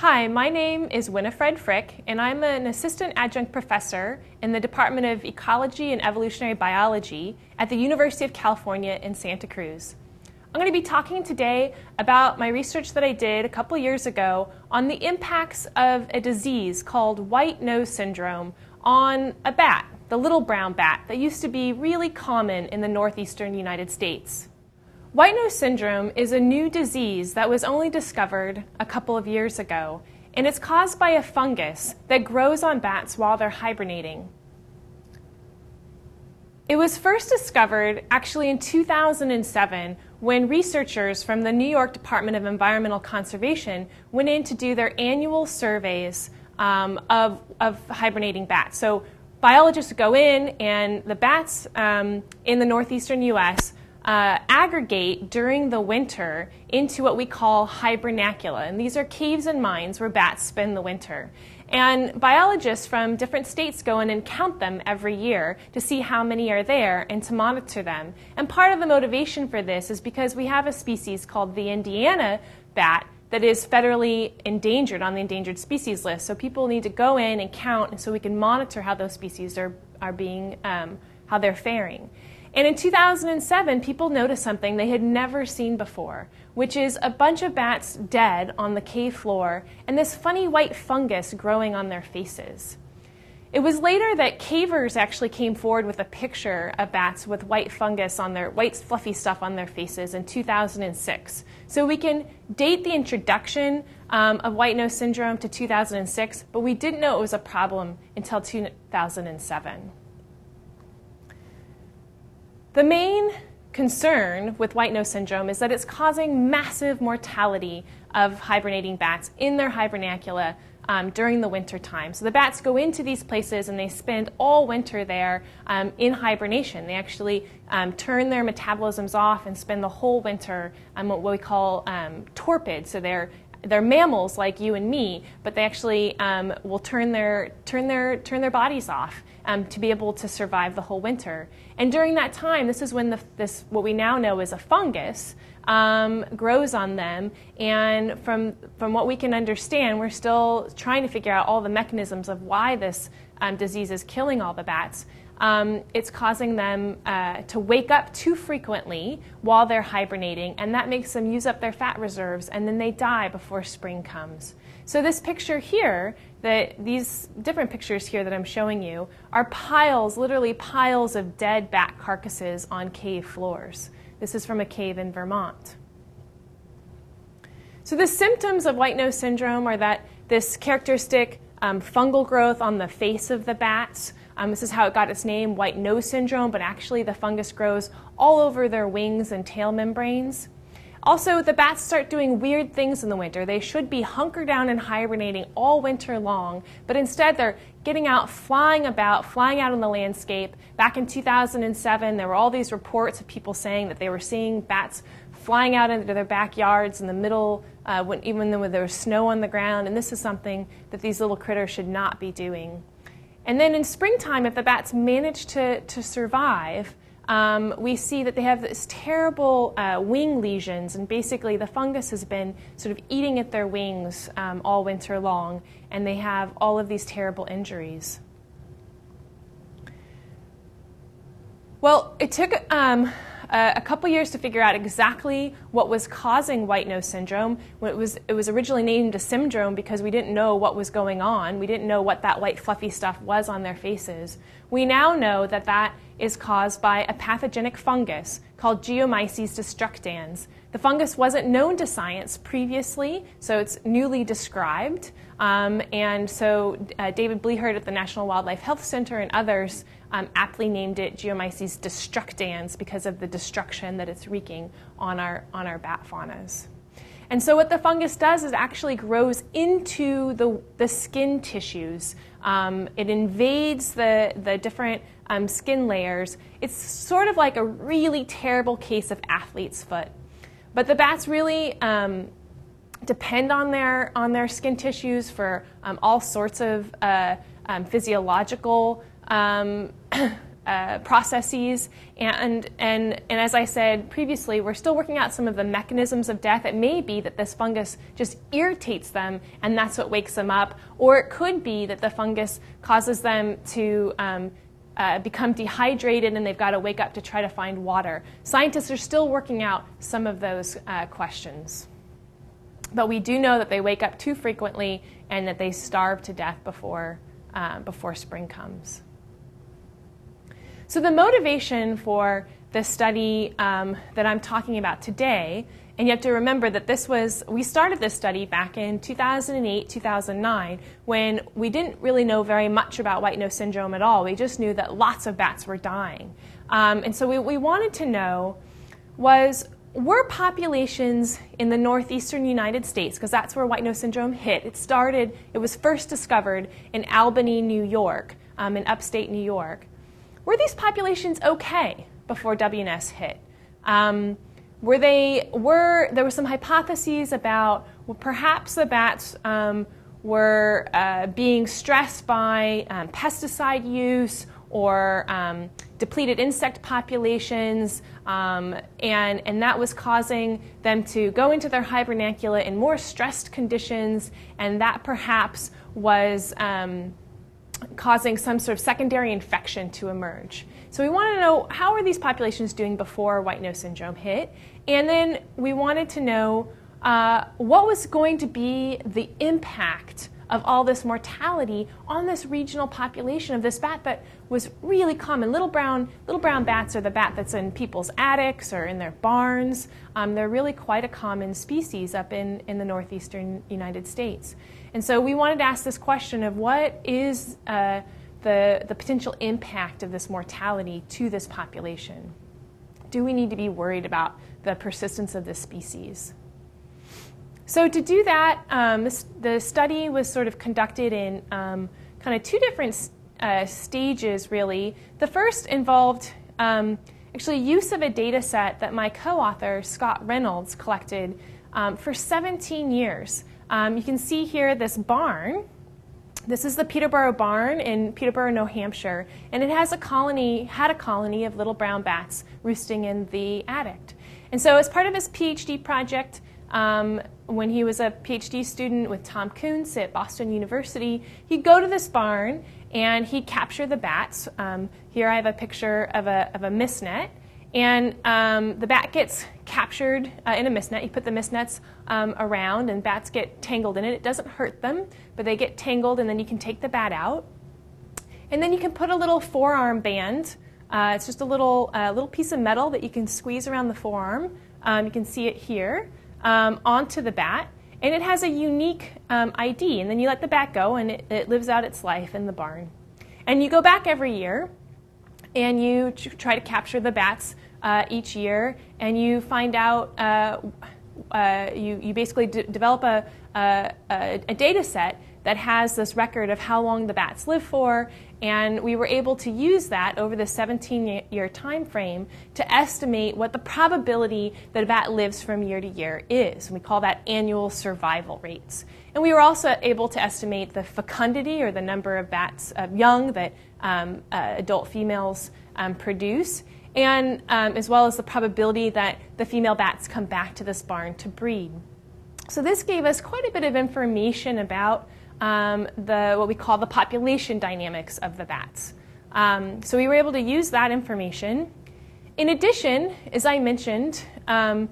Hi, my name is Winifred Frick, and I'm an assistant adjunct professor in the Department of Ecology and Evolutionary Biology at the University of California in Santa Cruz. I'm going to be talking today about my research that I did a couple years ago on the impacts of a disease called white nose syndrome on a bat, the little brown bat, that used to be really common in the northeastern United States. White nose syndrome is a new disease that was only discovered a couple of years ago, and it's caused by a fungus that grows on bats while they're hibernating. It was first discovered actually in 2007 when researchers from the New York Department of Environmental Conservation went in to do their annual surveys um, of, of hibernating bats. So biologists go in, and the bats um, in the northeastern U.S uh, aggregate during the winter into what we call hibernacula. And these are caves and mines where bats spend the winter. And biologists from different states go in and count them every year to see how many are there and to monitor them. And part of the motivation for this is because we have a species called the Indiana bat that is federally endangered on the endangered species list. So people need to go in and count so we can monitor how those species are, are being, um, how they're faring. And in 2007, people noticed something they had never seen before, which is a bunch of bats dead on the cave floor and this funny white fungus growing on their faces. It was later that cavers actually came forward with a picture of bats with white fungus on their white fluffy stuff on their faces in 2006. So we can date the introduction um, of white nose syndrome to 2006, but we didn't know it was a problem until 2007. The main concern with white nose syndrome is that it's causing massive mortality of hibernating bats in their hibernacula um, during the winter time. So the bats go into these places and they spend all winter there um, in hibernation. They actually um, turn their metabolisms off and spend the whole winter um, what we call um, torpid. So they're they're mammals like you and me, but they actually um, will turn their turn their turn their bodies off um, to be able to survive the whole winter. And during that time, this is when the, this what we now know is a fungus um, grows on them. And from from what we can understand, we're still trying to figure out all the mechanisms of why this um, disease is killing all the bats. Um, it's causing them uh, to wake up too frequently while they're hibernating, and that makes them use up their fat reserves, and then they die before spring comes. So this picture here, that these different pictures here that I'm showing you, are piles, literally piles of dead bat carcasses on cave floors. This is from a cave in Vermont. So the symptoms of white nose syndrome are that this characteristic um, fungal growth on the face of the bats. Um, this is how it got its name, white nose syndrome, but actually the fungus grows all over their wings and tail membranes. Also, the bats start doing weird things in the winter. They should be hunkered down and hibernating all winter long, but instead they're getting out, flying about, flying out on the landscape. Back in 2007, there were all these reports of people saying that they were seeing bats flying out into their backyards in the middle, uh, when, even though there was snow on the ground, and this is something that these little critters should not be doing. And then in springtime, if the bats manage to, to survive, um, we see that they have this terrible uh, wing lesions, and basically the fungus has been sort of eating at their wings um, all winter long, and they have all of these terrible injuries. Well, it took um, uh, a couple years to figure out exactly what was causing white nose syndrome. It was it was originally named a syndrome because we didn't know what was going on. We didn't know what that white fluffy stuff was on their faces. We now know that that is caused by a pathogenic fungus called Geomyces destructans. The fungus wasn't known to science previously, so it's newly described. Um, and so uh, David Blehert at the National Wildlife Health Center and others um, aptly named it Geomyces destructans because of the destruction that it's wreaking on our, on our bat faunas. And so, what the fungus does is actually grows into the, the skin tissues. Um, it invades the, the different um, skin layers. It's sort of like a really terrible case of athlete's foot. But the bats really um, depend on their, on their skin tissues for um, all sorts of uh, um, physiological um, uh, processes. And, and, and as I said previously, we're still working out some of the mechanisms of death. It may be that this fungus just irritates them and that's what wakes them up. Or it could be that the fungus causes them to um, uh, become dehydrated and they've got to wake up to try to find water. Scientists are still working out some of those uh, questions. But we do know that they wake up too frequently and that they starve to death before, uh, before spring comes. So, the motivation for the study um, that I'm talking about today, and you have to remember that this was, we started this study back in 2008, 2009, when we didn't really know very much about white nose syndrome at all. We just knew that lots of bats were dying. Um, and so, we, we wanted to know was were populations in the northeastern United States, because that's where white nose syndrome hit, it started, it was first discovered in Albany, New York, um, in upstate New York. Were these populations okay before WNS hit? Um, were they, were, there were some hypotheses about well, perhaps the bats um, were uh, being stressed by um, pesticide use or um, depleted insect populations, um, and, and that was causing them to go into their hibernacula in more stressed conditions, and that perhaps was um, causing some sort of secondary infection to emerge. So we want to know how are these populations doing before white nose syndrome hit, and then we wanted to know uh, what was going to be the impact of all this mortality on this regional population of this bat that was really common. Little brown, little brown bats are the bat that's in people's attics or in their barns. Um, they're really quite a common species up in, in the northeastern United States. And so we wanted to ask this question of what is uh, the, the potential impact of this mortality to this population? Do we need to be worried about the persistence of this species? So to do that, um, the study was sort of conducted in um, kind of two different uh, stages, really. The first involved um, actually use of a data set that my co-author Scott Reynolds collected um, for 17 years. Um, you can see here this barn. This is the Peterborough barn in Peterborough, New Hampshire, and it has a colony, had a colony of little brown bats roosting in the attic. And so, as part of his PhD project, um, when he was a PhD student with Tom Kunz at Boston University, he'd go to this barn and he'd capture the bats. Um, here I have a picture of a, of a mist net. And um, the bat gets captured uh, in a mist net. You put the mist nets um, around, and bats get tangled in it. It doesn't hurt them, but they get tangled, and then you can take the bat out. And then you can put a little forearm band. Uh, it's just a little, uh, little piece of metal that you can squeeze around the forearm. Um, you can see it here um, onto the bat, and it has a unique um, ID. And then you let the bat go, and it, it, lives out its life in the barn. And you go back every year, and you try to capture the bats uh, each year, and you find out. Uh, uh, you, you basically develop a, a, a, data set that has this record of how long the bats live for and we were able to use that over the 17 year time frame to estimate what the probability that a bat lives from year to year is. And we call that annual survival rates. And we were also able to estimate the fecundity or the number of bats of young that um, uh, adult females um, produce, and um, as well as the probability that the female bats come back to this barn to breed. So this gave us quite a bit of information about um, the, what we call the population dynamics of the bats. Um, so we were able to use that information. In addition, as I mentioned, um,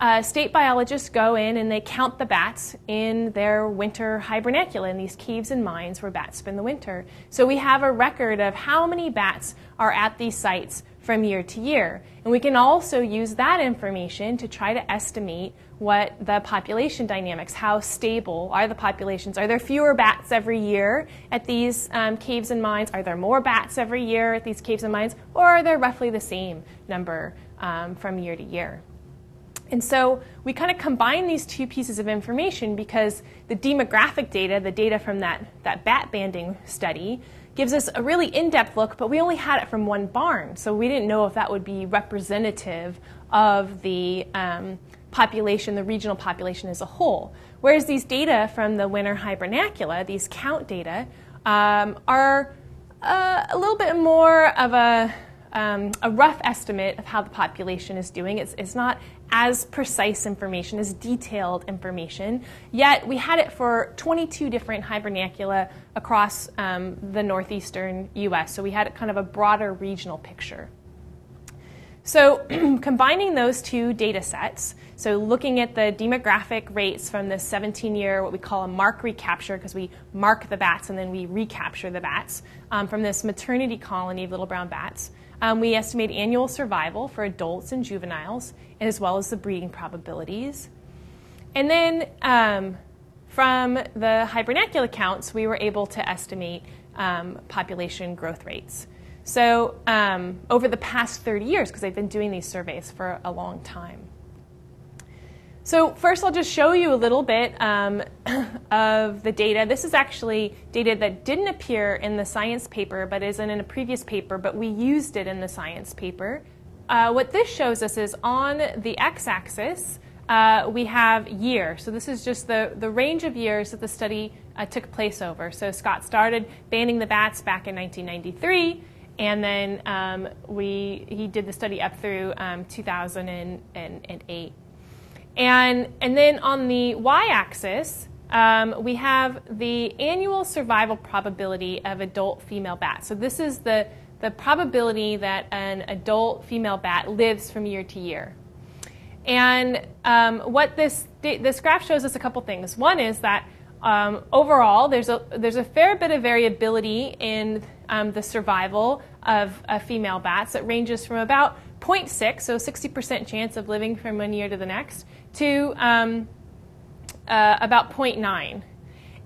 uh, state biologists go in and they count the bats in their winter hibernacula in these caves and mines where bats spend the winter. So we have a record of how many bats are at these sites from year to year. And we can also use that information to try to estimate what the population dynamics, how stable are the populations? Are there fewer bats every year at these um, caves and mines? Are there more bats every year at these caves and mines? Or are there roughly the same number um, from year to year? And so we kind of combine these two pieces of information because the demographic data, the data from that, that bat banding study, gives us a really in depth look, but we only had it from one barn. So we didn't know if that would be representative of the, um, population, the regional population as a whole. Whereas these data from the winter hibernacula, these count data, um, are uh, a little bit more of a, um, a rough estimate of how the population is doing. It's, it's not as precise information, as detailed information, yet we had it for 22 different hibernacula across um, the northeastern US. So we had kind of a broader regional picture. So, combining those two data sets, so looking at the demographic rates from the 17 year, what we call a mark recapture, because we mark the bats and then we recapture the bats um, from this maternity colony of little brown bats, um, we estimate annual survival for adults and juveniles, as well as the breeding probabilities. And then um, from the hibernacula counts, we were able to estimate um, population growth rates. So, um, over the past 30 years, because I've been doing these surveys for a long time. So, first, I'll just show you a little bit um, of the data. This is actually data that didn't appear in the science paper, but is in a previous paper, but we used it in the science paper. Uh, what this shows us is on the x axis, uh, we have year. So, this is just the, the range of years that the study uh, took place over. So, Scott started banding the bats back in 1993 and then um, we he did the study up through um, 2008. And, and then on the y-axis, um, we have the annual survival probability of adult female bats. So this is the, the probability that an adult female bat lives from year to year. And um, what this, this graph shows us a couple things. One is that um, overall, there's a, there's a fair bit of variability in um, the survival of female bats. It ranges from about 0.6, so 60% chance of living from one year to the next, to um, uh, about 0.9.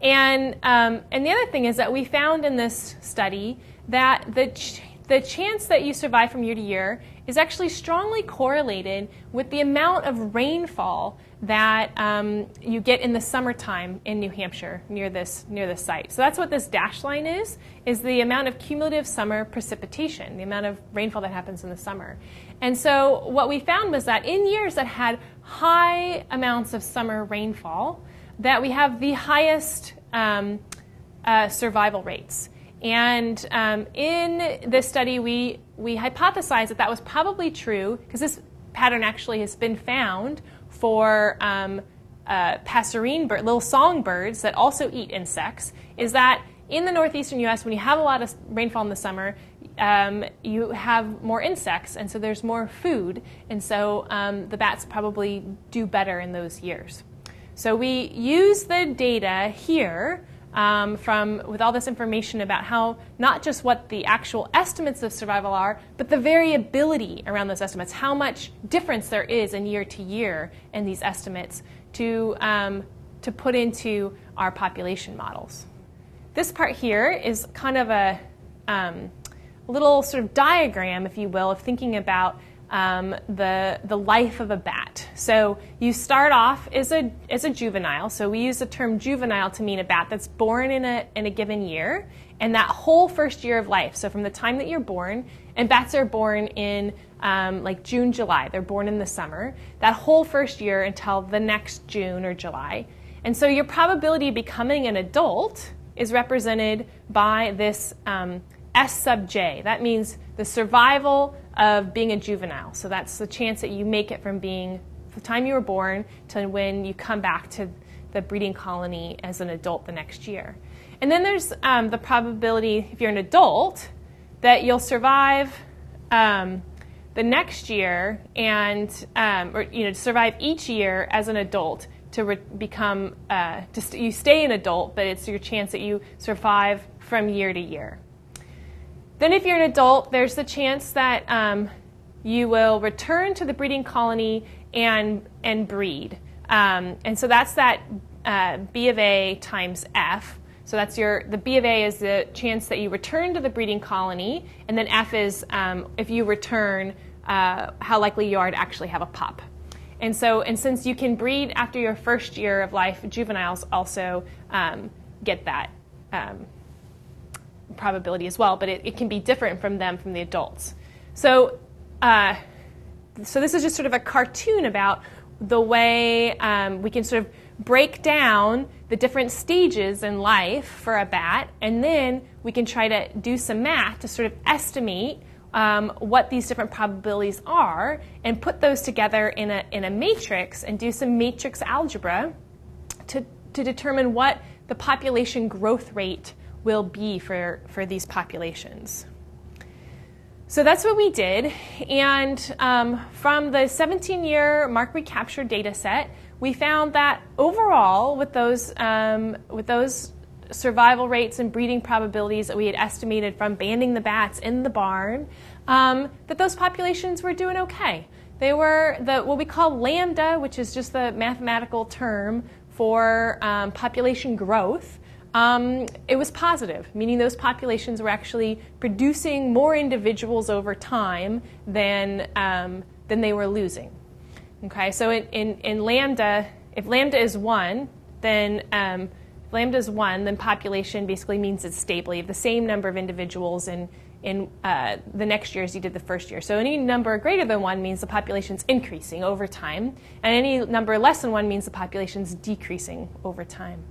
And, um, and the other thing is that we found in this study that the, ch- the chance that you survive from year to year is actually strongly correlated with the amount of rainfall that um, you get in the summertime in New Hampshire near this near this site. So that's what this dashed line is: is the amount of cumulative summer precipitation, the amount of rainfall that happens in the summer. And so what we found was that in years that had high amounts of summer rainfall, that we have the highest um, uh, survival rates. And um, in this study, we we hypothesized that that was probably true because this pattern actually has been found for um, uh, passerine bird, little songbirds that also eat insects, is that in the northeastern U.S., when you have a lot of rainfall in the summer, um, you have more insects, and so there's more food, and so um, the bats probably do better in those years. So we use the data here um, from with all this information about how not just what the actual estimates of survival are, but the variability around those estimates, how much difference there is in year to year in these estimates to um, to put into our population models. This part here is kind of a um, little sort of diagram, if you will, of thinking about um, the, the life of a bat. So you start off as a, as a juvenile. So we use the term juvenile to mean a bat that's born in a, in a given year. And that whole first year of life, so from the time that you're born, and bats are born in um, like June, July, they're born in the summer, that whole first year until the next June or July. And so your probability of becoming an adult is represented by this um, S sub j. That means the survival of being a juvenile. So that's the chance that you make it from being the time you were born to when you come back to the breeding colony as an adult the next year. And then there's um, the probability, if you're an adult, that you'll survive um, the next year and, um, or you know, survive each year as an adult to re- become, uh, to st- you stay an adult, but it's your chance that you survive from year to year. Then, if you're an adult, there's the chance that um, you will return to the breeding colony and, and breed. Um, and so that's that uh, B of A times F. So that's your the B of A is the chance that you return to the breeding colony, and then F is um, if you return, uh, how likely you are to actually have a pup. And so, and since you can breed after your first year of life, juveniles also um, get that um, probability as well, but it, it can be different from them from the adults. So, uh, so this is just sort of a cartoon about the way um, we can sort of break down the different stages in life for a bat, and then we can try to do some math to sort of estimate um, what these different probabilities are and put those together in a, in a matrix and do some matrix algebra to, to determine what the population growth rate will be for, for these populations. So that's what we did. And um, from the 17 year mark recapture data set, we found that overall, with those, um, with those survival rates and breeding probabilities that we had estimated from banding the bats in the barn, um, that those populations were doing okay. They were the what we call lambda, which is just the mathematical term for um, population growth um, it was positive, meaning those populations were actually producing more individuals over time than, um, than they were losing. Okay, so in, in, in lambda, if lambda is 1, then um, lambda is 1, then population basically means it's stable. You have the same number of individuals in, in uh, the next year as you did the first year. So any number greater than 1 means the population's increasing over time, and any number less than 1 means the population's decreasing over time.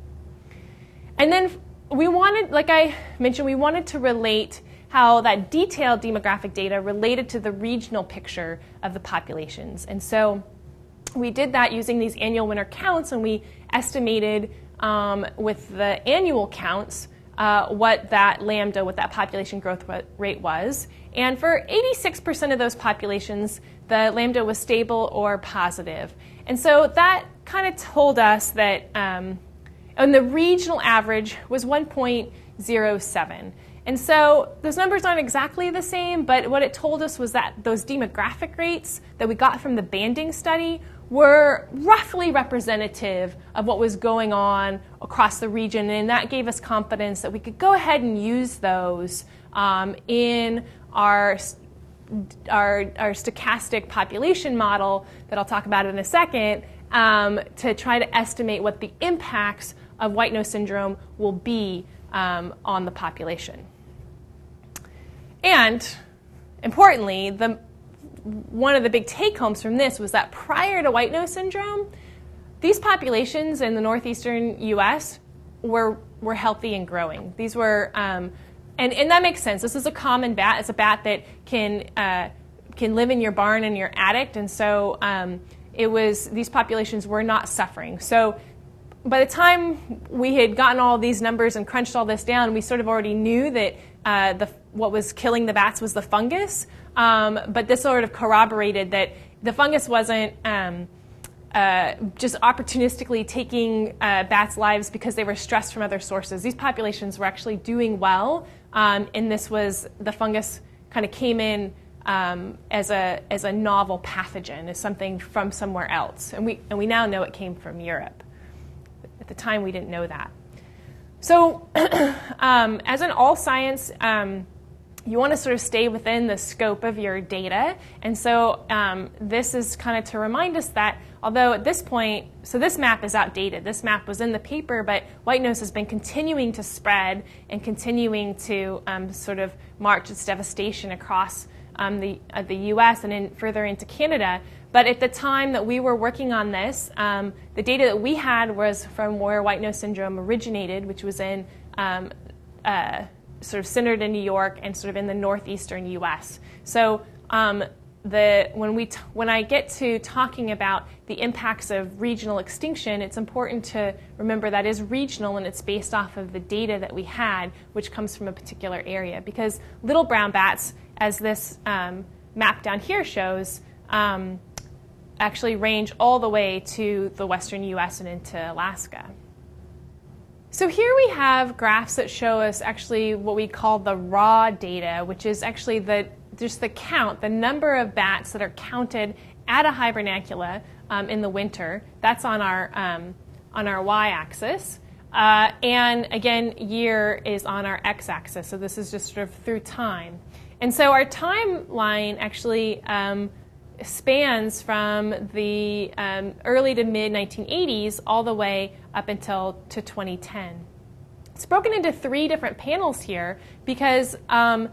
And then we wanted, like I mentioned, we wanted to relate how that detailed demographic data related to the regional picture of the populations. And so we did that using these annual winter counts, and we estimated um, with the annual counts uh, what that lambda, what that population growth rate was. And for 86% of those populations, the lambda was stable or positive. And so that kind of told us that. Um, and the regional average was 1.07. And so those numbers aren't exactly the same, but what it told us was that those demographic rates that we got from the banding study were roughly representative of what was going on across the region, and that gave us confidence that we could go ahead and use those um, in our, our, our stochastic population model that I'll talk about in a second um, to try to estimate what the impacts of white nose syndrome will be um, on the population. And importantly, the, one of the big take homes from this was that prior to white nose syndrome, these populations in the northeastern US were, were healthy and growing. These were, um, and, and that makes sense. This is a common bat. It's a bat that can, uh, can live in your barn and your attic, and so um, it was, these populations were not suffering. So by the time we had gotten all these numbers and crunched all this down, we sort of already knew that uh, the, what was killing the bats was the fungus. Um, but this sort of corroborated that the fungus wasn't um, uh, just opportunistically taking uh, bats' lives because they were stressed from other sources. These populations were actually doing well, um, and this was the fungus kind of came in um, as a as a novel pathogen, as something from somewhere else, and we and we now know it came from Europe the time, we didn't know that. So, um, as in all science, um, you want to sort of stay within the scope of your data. And so, um, this is kind of to remind us that although at this point, so this map is outdated, this map was in the paper, but white nose has been continuing to spread and continuing to um, sort of march its devastation across um, the, uh, the US and in, further into Canada. But at the time that we were working on this, um, the data that we had was from where white nose syndrome originated, which was in um, uh, sort of centered in New York and sort of in the northeastern U.S. So um, the, when, we t- when I get to talking about the impacts of regional extinction, it's important to remember that is regional and it's based off of the data that we had, which comes from a particular area. Because little brown bats, as this um, map down here shows, um, actually range all the way to the western US and into Alaska. So here we have graphs that show us actually what we call the raw data, which is actually the just the count, the number of bats that are counted at a hibernacula um, in the winter. That's on our um, on our y-axis. Uh, and again, year is on our x-axis. So this is just sort of through time. And so our timeline actually um, spans from the um, early to mid 1980s all the way up until to 2010. It's broken into three different panels here because um,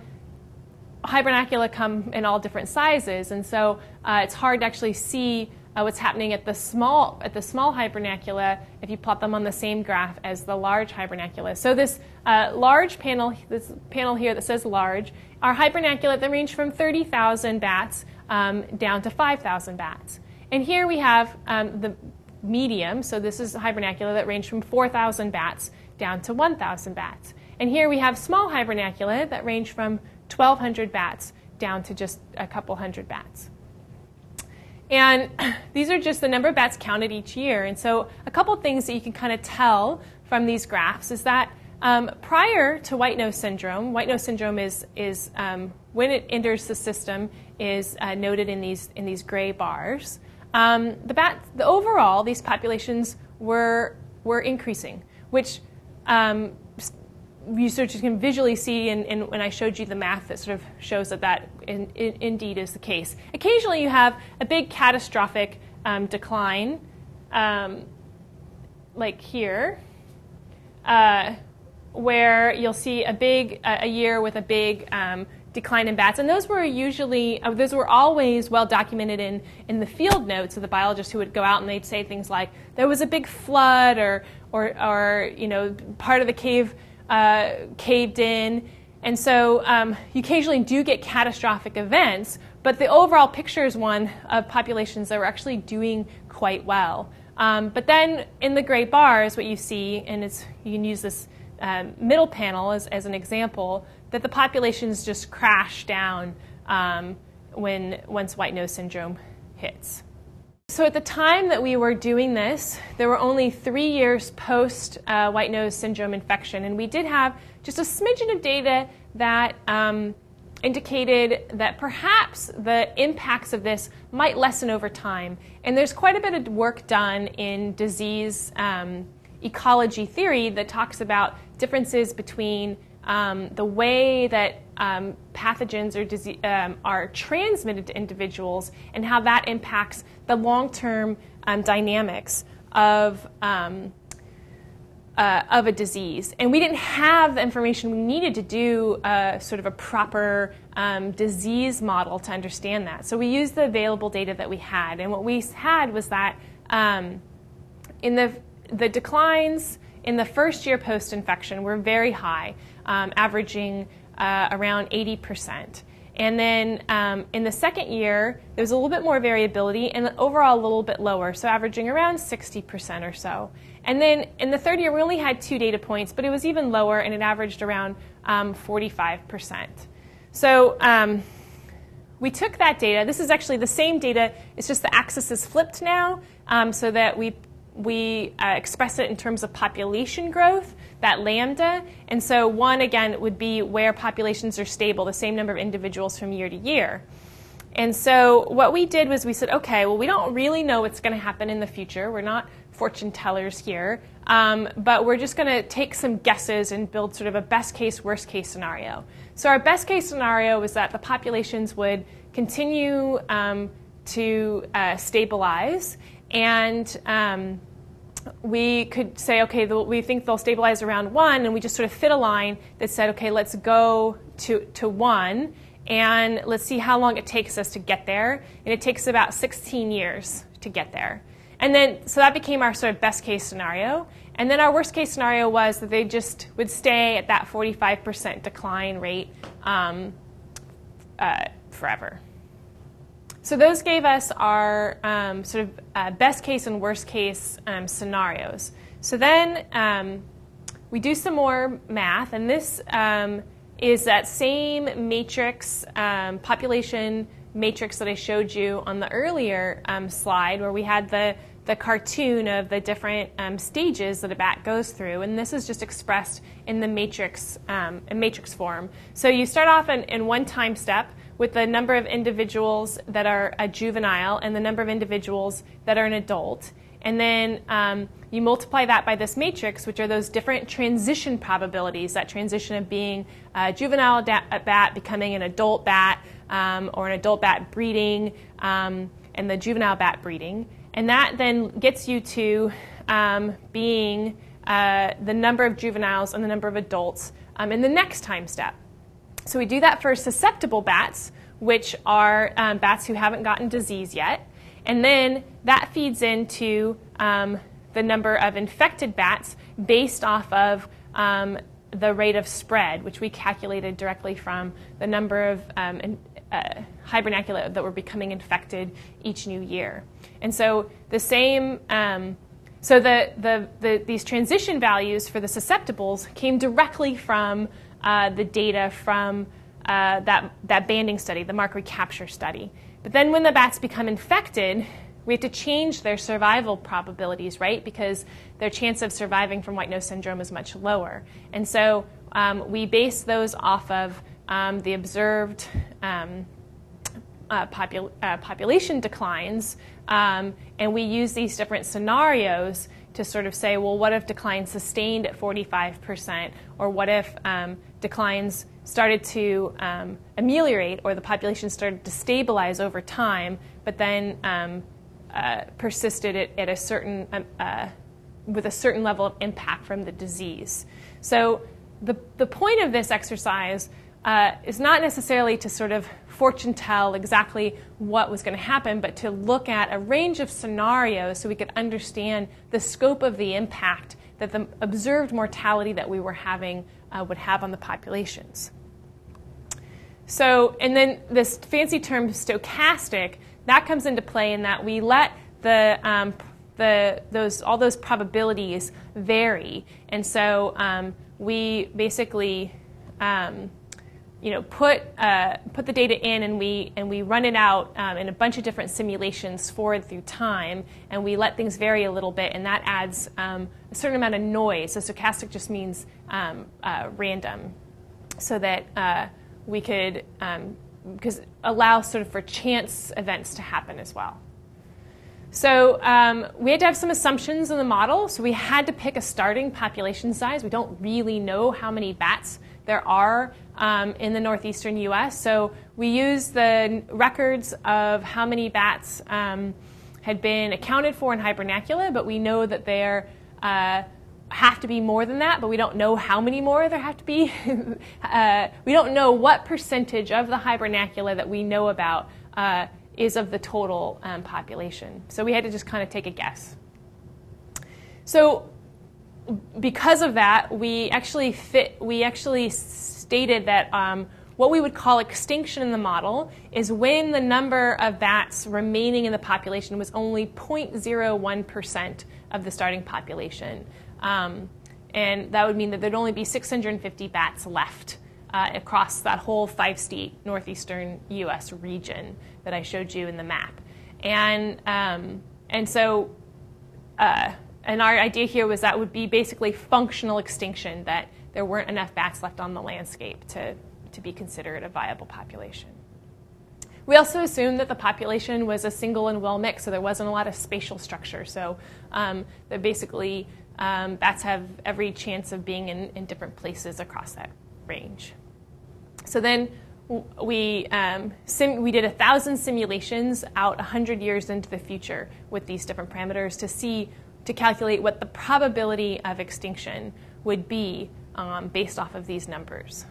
hibernacula come in all different sizes, and so uh, it's hard to actually see uh, what's happening at the small at the small hibernacula if you plot them on the same graph as the large hibernacula. So this uh, large panel, this panel here that says large, are hibernacula that range from 30,000 bats um, down to 5,000 bats. And here we have um, the medium, so this is hibernacula that range from 4,000 bats down to 1,000 bats. And here we have small hibernacula that range from 1,200 bats down to just a couple hundred bats. And these are just the number of bats counted each year. And so, a couple things that you can kind of tell from these graphs is that um, prior to white nose syndrome, white nose syndrome is, is um, when it enters the system is uh, noted in these, in these gray bars. Um, the, bat, the overall, these populations were, were increasing, which um, researchers can visually see, and, when I showed you the math that sort of shows that that in, in, indeed is the case. Occasionally, you have a big catastrophic um, decline, um, like here, uh, where you'll see a big a year with a big um, decline in bats, and those were usually uh, those were always well documented in in the field notes of the biologists who would go out and they'd say things like there was a big flood or or or you know part of the cave uh, caved in. And so um, you occasionally do get catastrophic events, but the overall picture is one of populations that were actually doing quite well. Um, but then in the gray bars, what you see, and it's, you can use this um, middle panel as, as, an example, that the populations just crash down um, when once white nose syndrome hits. So at the time that we were doing this, there were only three years post uh, white nose syndrome infection, and we did have just a smidgen of data that um, indicated that perhaps the impacts of this might lessen over time. And there's quite a bit of work done in disease um, ecology theory that talks about differences between um, the way that um, pathogens are, disease, um, are transmitted to individuals and how that impacts the long term um, dynamics of, um, uh, of a disease. And we didn't have the information we needed to do uh, sort of a proper um, disease model to understand that. So we used the available data that we had. And what we had was that in the, the declines, in the first year post infection were very high, um, averaging uh, around 80%. And then um, in the second year, there was a little bit more variability and overall a little bit lower, so averaging around 60% or so. And then in the third year, we only had two data points, but it was even lower and it averaged around um, 45%. So um, we took that data. This is actually the same data, it's just the axis is flipped now um, so that we we uh, express it in terms of population growth, that lambda. And so, one again would be where populations are stable, the same number of individuals from year to year. And so, what we did was we said, okay, well, we don't really know what's going to happen in the future. We're not fortune tellers here, um, but we're just going to take some guesses and build sort of a best case, worst case scenario. So, our best case scenario was that the populations would continue um, to uh, stabilize and um, we could say, okay, we think they'll stabilize around one, and we just sort of fit a line that said, okay, let's go to, to one, and let's see how long it takes us to get there. And it takes about 16 years to get there. And then, so that became our sort of best case scenario. And then our worst case scenario was that they just would stay at that 45% decline rate um, uh, forever. So those gave us our um, sort of uh, best case and worst case um, scenarios. So then um, we do some more math, and this um, is that same matrix, um, population matrix that I showed you on the earlier um, slide, where we had the the cartoon of the different stages that a bat goes through, and this is just expressed in the matrix in matrix form. So you start off in, in one time step, with the number of individuals that are a juvenile and the number of individuals that are an adult. And then um, you multiply that by this matrix, which are those different transition probabilities that transition of being a juvenile bat becoming an adult bat, um, or an adult bat breeding, um, and the juvenile bat breeding. And that then gets you to um, being uh, the number of juveniles and the number of adults um, in the next time step. So we do that for susceptible bats, which are um, bats who haven't gotten disease yet. And then that feeds into um, the number of infected bats based off of um, the rate of spread, which we calculated directly from the number of um, in, uh, hibernacula that were becoming infected each new year. And so the same, um, so the, the, the, these transition values for the susceptibles came directly from uh, the data from uh, that, that banding study, the mark recapture study. But then when the bats become infected, we have to change their survival probabilities, right? Because their chance of surviving from white nose syndrome is much lower. And so um, we base those off of um, the observed um, uh, popul- uh, population declines, um, and we use these different scenarios to sort of say, well, what if declines sustained at 45%, or what if um, declines started to um, ameliorate, or the population started to stabilize over time, but then um, uh, persisted at, at, a certain um, uh, with a certain level of impact from the disease. So the the point of this exercise uh, is not necessarily to sort of fortune tell exactly what was going to happen, but to look at a range of scenarios so we could understand the scope of the impact that the observed mortality that we were having uh, would have on the populations. So, and then this fancy term stochastic, that comes into play in that we let the, um, the, those, all those probabilities vary. And so um, we basically um, you know, put, uh, put the data in and we, and we run it out um, in a bunch of different simulations forward through time, and we let things vary a little bit, and that adds um, a certain amount of noise. So stochastic just means um, uh, random, so that uh, we could because um, allow sort of for chance events to happen as well. So um, we had to have some assumptions in the model. So we had to pick a starting population size. We don't really know how many bats there are um, in the northeastern US. So we use the records of how many bats um, had been accounted for in hibernacula, but we know that there uh, have to be more than that, but we don't know how many more there have to be. uh, we don't know what percentage of the hibernacula that we know about uh, is of the total um, population. So we had to just kind of take a guess. So because of that, we actually fit. We actually stated that um, what we would call extinction in the model is when the number of bats remaining in the population was only 0.01 percent of the starting population, um, and that would mean that there'd only be 650 bats left. Uh, across that whole five state northeastern US region that I showed you in the map. And, um, and so uh, and our idea here was that would be basically functional extinction, that there weren't enough bats left on the landscape to, to be considered a viable population. We also assumed that the population was a single and well mixed, so there wasn't a lot of spatial structure. So um, that basically um, bats have every chance of being in, in different places across that range. So then we, um, we did a thousand simulations out 100 years into the future with these different parameters to see to calculate what the probability of extinction would be um, based off of these numbers.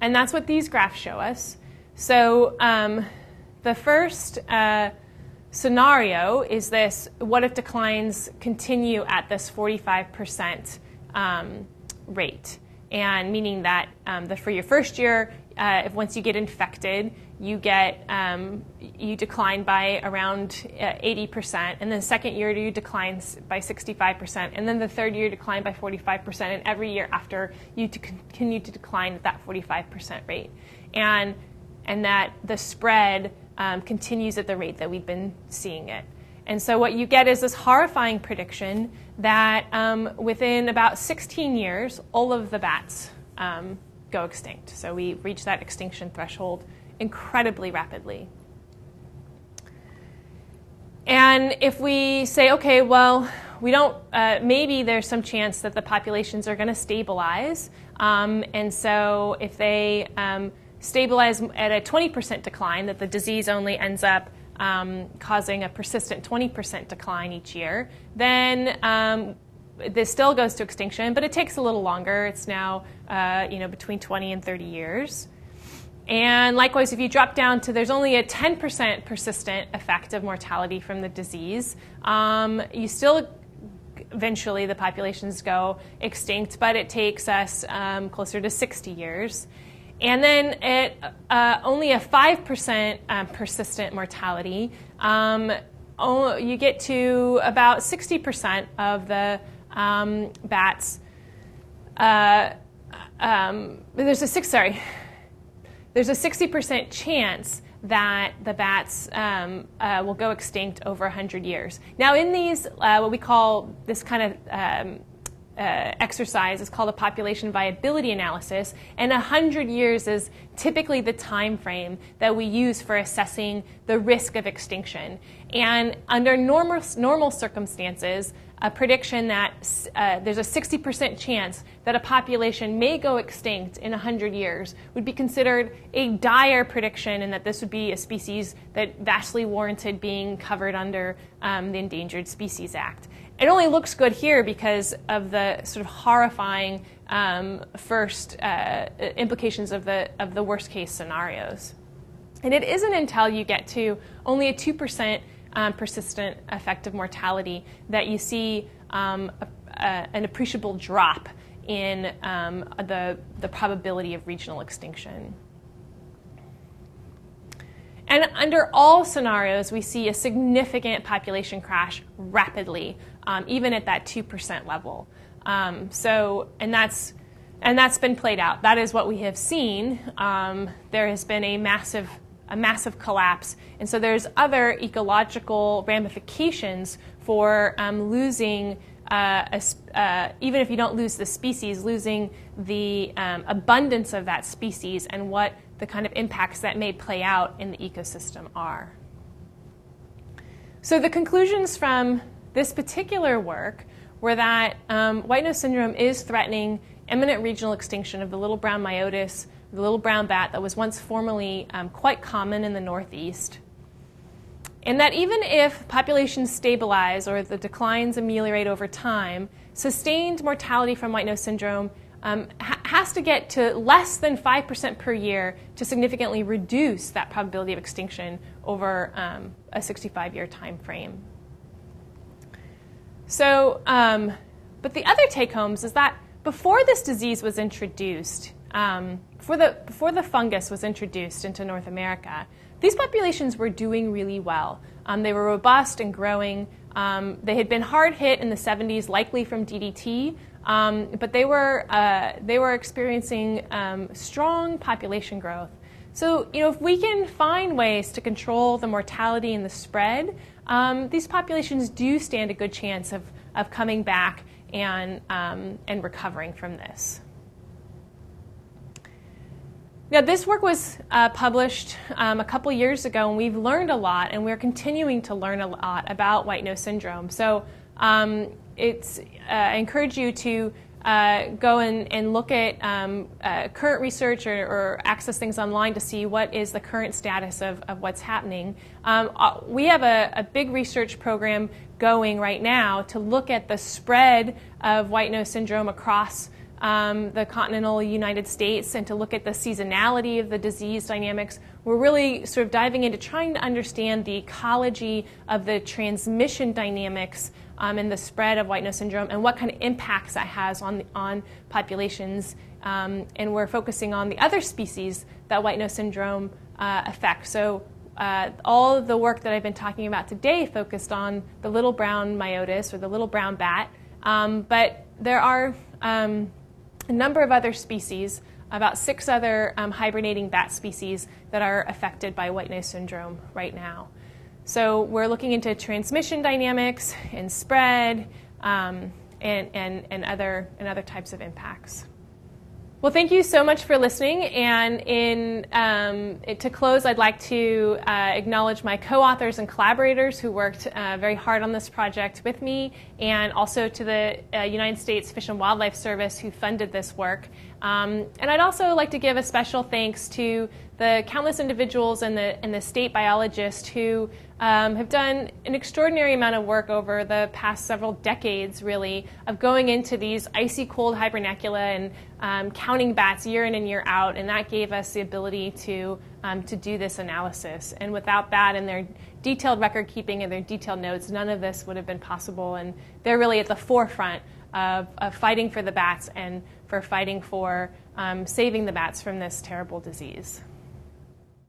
And that's what these graphs show us. So um, the first uh, scenario is this what if declines continue at this 45% um, rate? And meaning that um, for your first year, uh, if once you get infected, you get um, you decline by around uh, 80%, and then the second year you decline by 65%, and then the third year decline by 45%, and every year after you continue to decline at that 45% rate, and and that the spread um, continues at the rate that we've been seeing it. And so what you get is this horrifying prediction that um, within about 16 years, all of the bats um, go extinct. So we reach that extinction threshold incredibly rapidly. And if we say, okay, well, we don't, uh, maybe there's some chance that the populations are going to stabilize. Um, and so if they um, stabilize at a 20% decline, that the disease only ends up um, causing a persistent 20% decline each year, then um, this still goes to extinction, but it takes a little longer. It's now uh, you know, between 20 and 30 years. And likewise, if you drop down to there's only a 10% persistent effect of mortality from the disease, um, you still eventually the populations go extinct, but it takes us um, closer to 60 years. And then at uh, only a 5% um, persistent mortality, oh, you get to about 60% of the um, bats. Uh, um, there's a six, sorry, there's a 60% chance that the bats um, uh, will go extinct over 100 years. Now, in these, uh, what we call this kind of um, uh, exercise is called a population viability analysis, and 100 years is typically the time frame that we use for assessing the risk of extinction. And under normal, normal circumstances, a prediction that uh, there's a 60% chance that a population may go extinct in 100 years would be considered a dire prediction, and that this would be a species that vastly warranted being covered under um, the Endangered Species Act. It only looks good here because of the sort of horrifying um, first uh, implications of the, of the worst case scenarios. And it isn't until you get to only a 2% um, persistent effective mortality that you see um, a, a, an appreciable drop in um, the, the probability of regional extinction. And under all scenarios, we see a significant population crash rapidly, um, even at that 2% level. Um, so, and that's, and that's been played out. That is what we have seen. Um, there has been a massive, a massive collapse. And so there's other ecological ramifications for um, losing uh, a, uh, even if you don't lose the species, losing the um, abundance of that species and what the kind of impacts that may play out in the ecosystem are. So, the conclusions from this particular work were that um, white nose syndrome is threatening imminent regional extinction of the little brown myotis, the little brown bat that was once formerly um, quite common in the Northeast. And that even if populations stabilize or the declines ameliorate over time, sustained mortality from white nose syndrome um, ha- has to get to less than 5% per year to significantly reduce that probability of extinction over um, a 65 year time frame. So, um, but the other take homes is that before this disease was introduced, um, before, the, before the fungus was introduced into North America, these populations were doing really well. Um, they were robust and growing. Um, they had been hard hit in the 70s, likely from DDT, um, but they were, uh, they were experiencing um, strong population growth. So, you know, if we can find ways to control the mortality and the spread, um, these populations do stand a good chance of, of coming back and, um, and recovering from this. Now, this work was uh, published um, a couple years ago, and we've learned a lot, and we're continuing to learn a lot about white nose syndrome. So, um, it's, uh, I encourage you to uh, go and, and look at um, uh, current research or, or, access things online to see what is the current status of, of what's happening. Um, uh, we have a, a, big research program going right now to look at the spread of white nose syndrome across um, the continental United States and to look at the seasonality of the disease dynamics. We're really sort of diving into trying to understand the ecology of the transmission dynamics um, and the spread of white nose syndrome and what kind of impacts that has on, on populations. Um, and we're focusing on the other species that white nose syndrome uh, affects. So uh, all of the work that I've been talking about today focused on the little brown myotis or the little brown bat. Um, but there are um, a number of other species, about six other um, hibernating bat species that are affected by white nose syndrome right now. So we're looking into transmission dynamics and spread um, and, and, and, other, and other types of impacts. Well, thank you so much for listening. And in, um, to close, I'd like to uh, acknowledge my co authors and collaborators who worked uh, very hard on this project with me, and also to the uh, United States Fish and Wildlife Service who funded this work. Um, and I'd also like to give a special thanks to the countless individuals and the, and the state biologists who um, have done an extraordinary amount of work over the past several decades, really, of going into these icy cold hibernacula and um, counting bats year in and year out. And that gave us the ability to, um, to do this analysis. And without that and their detailed record keeping and their detailed notes, none of this would have been possible. And they're really at the forefront of, of fighting for the bats and for fighting for um, saving the bats from this terrible disease.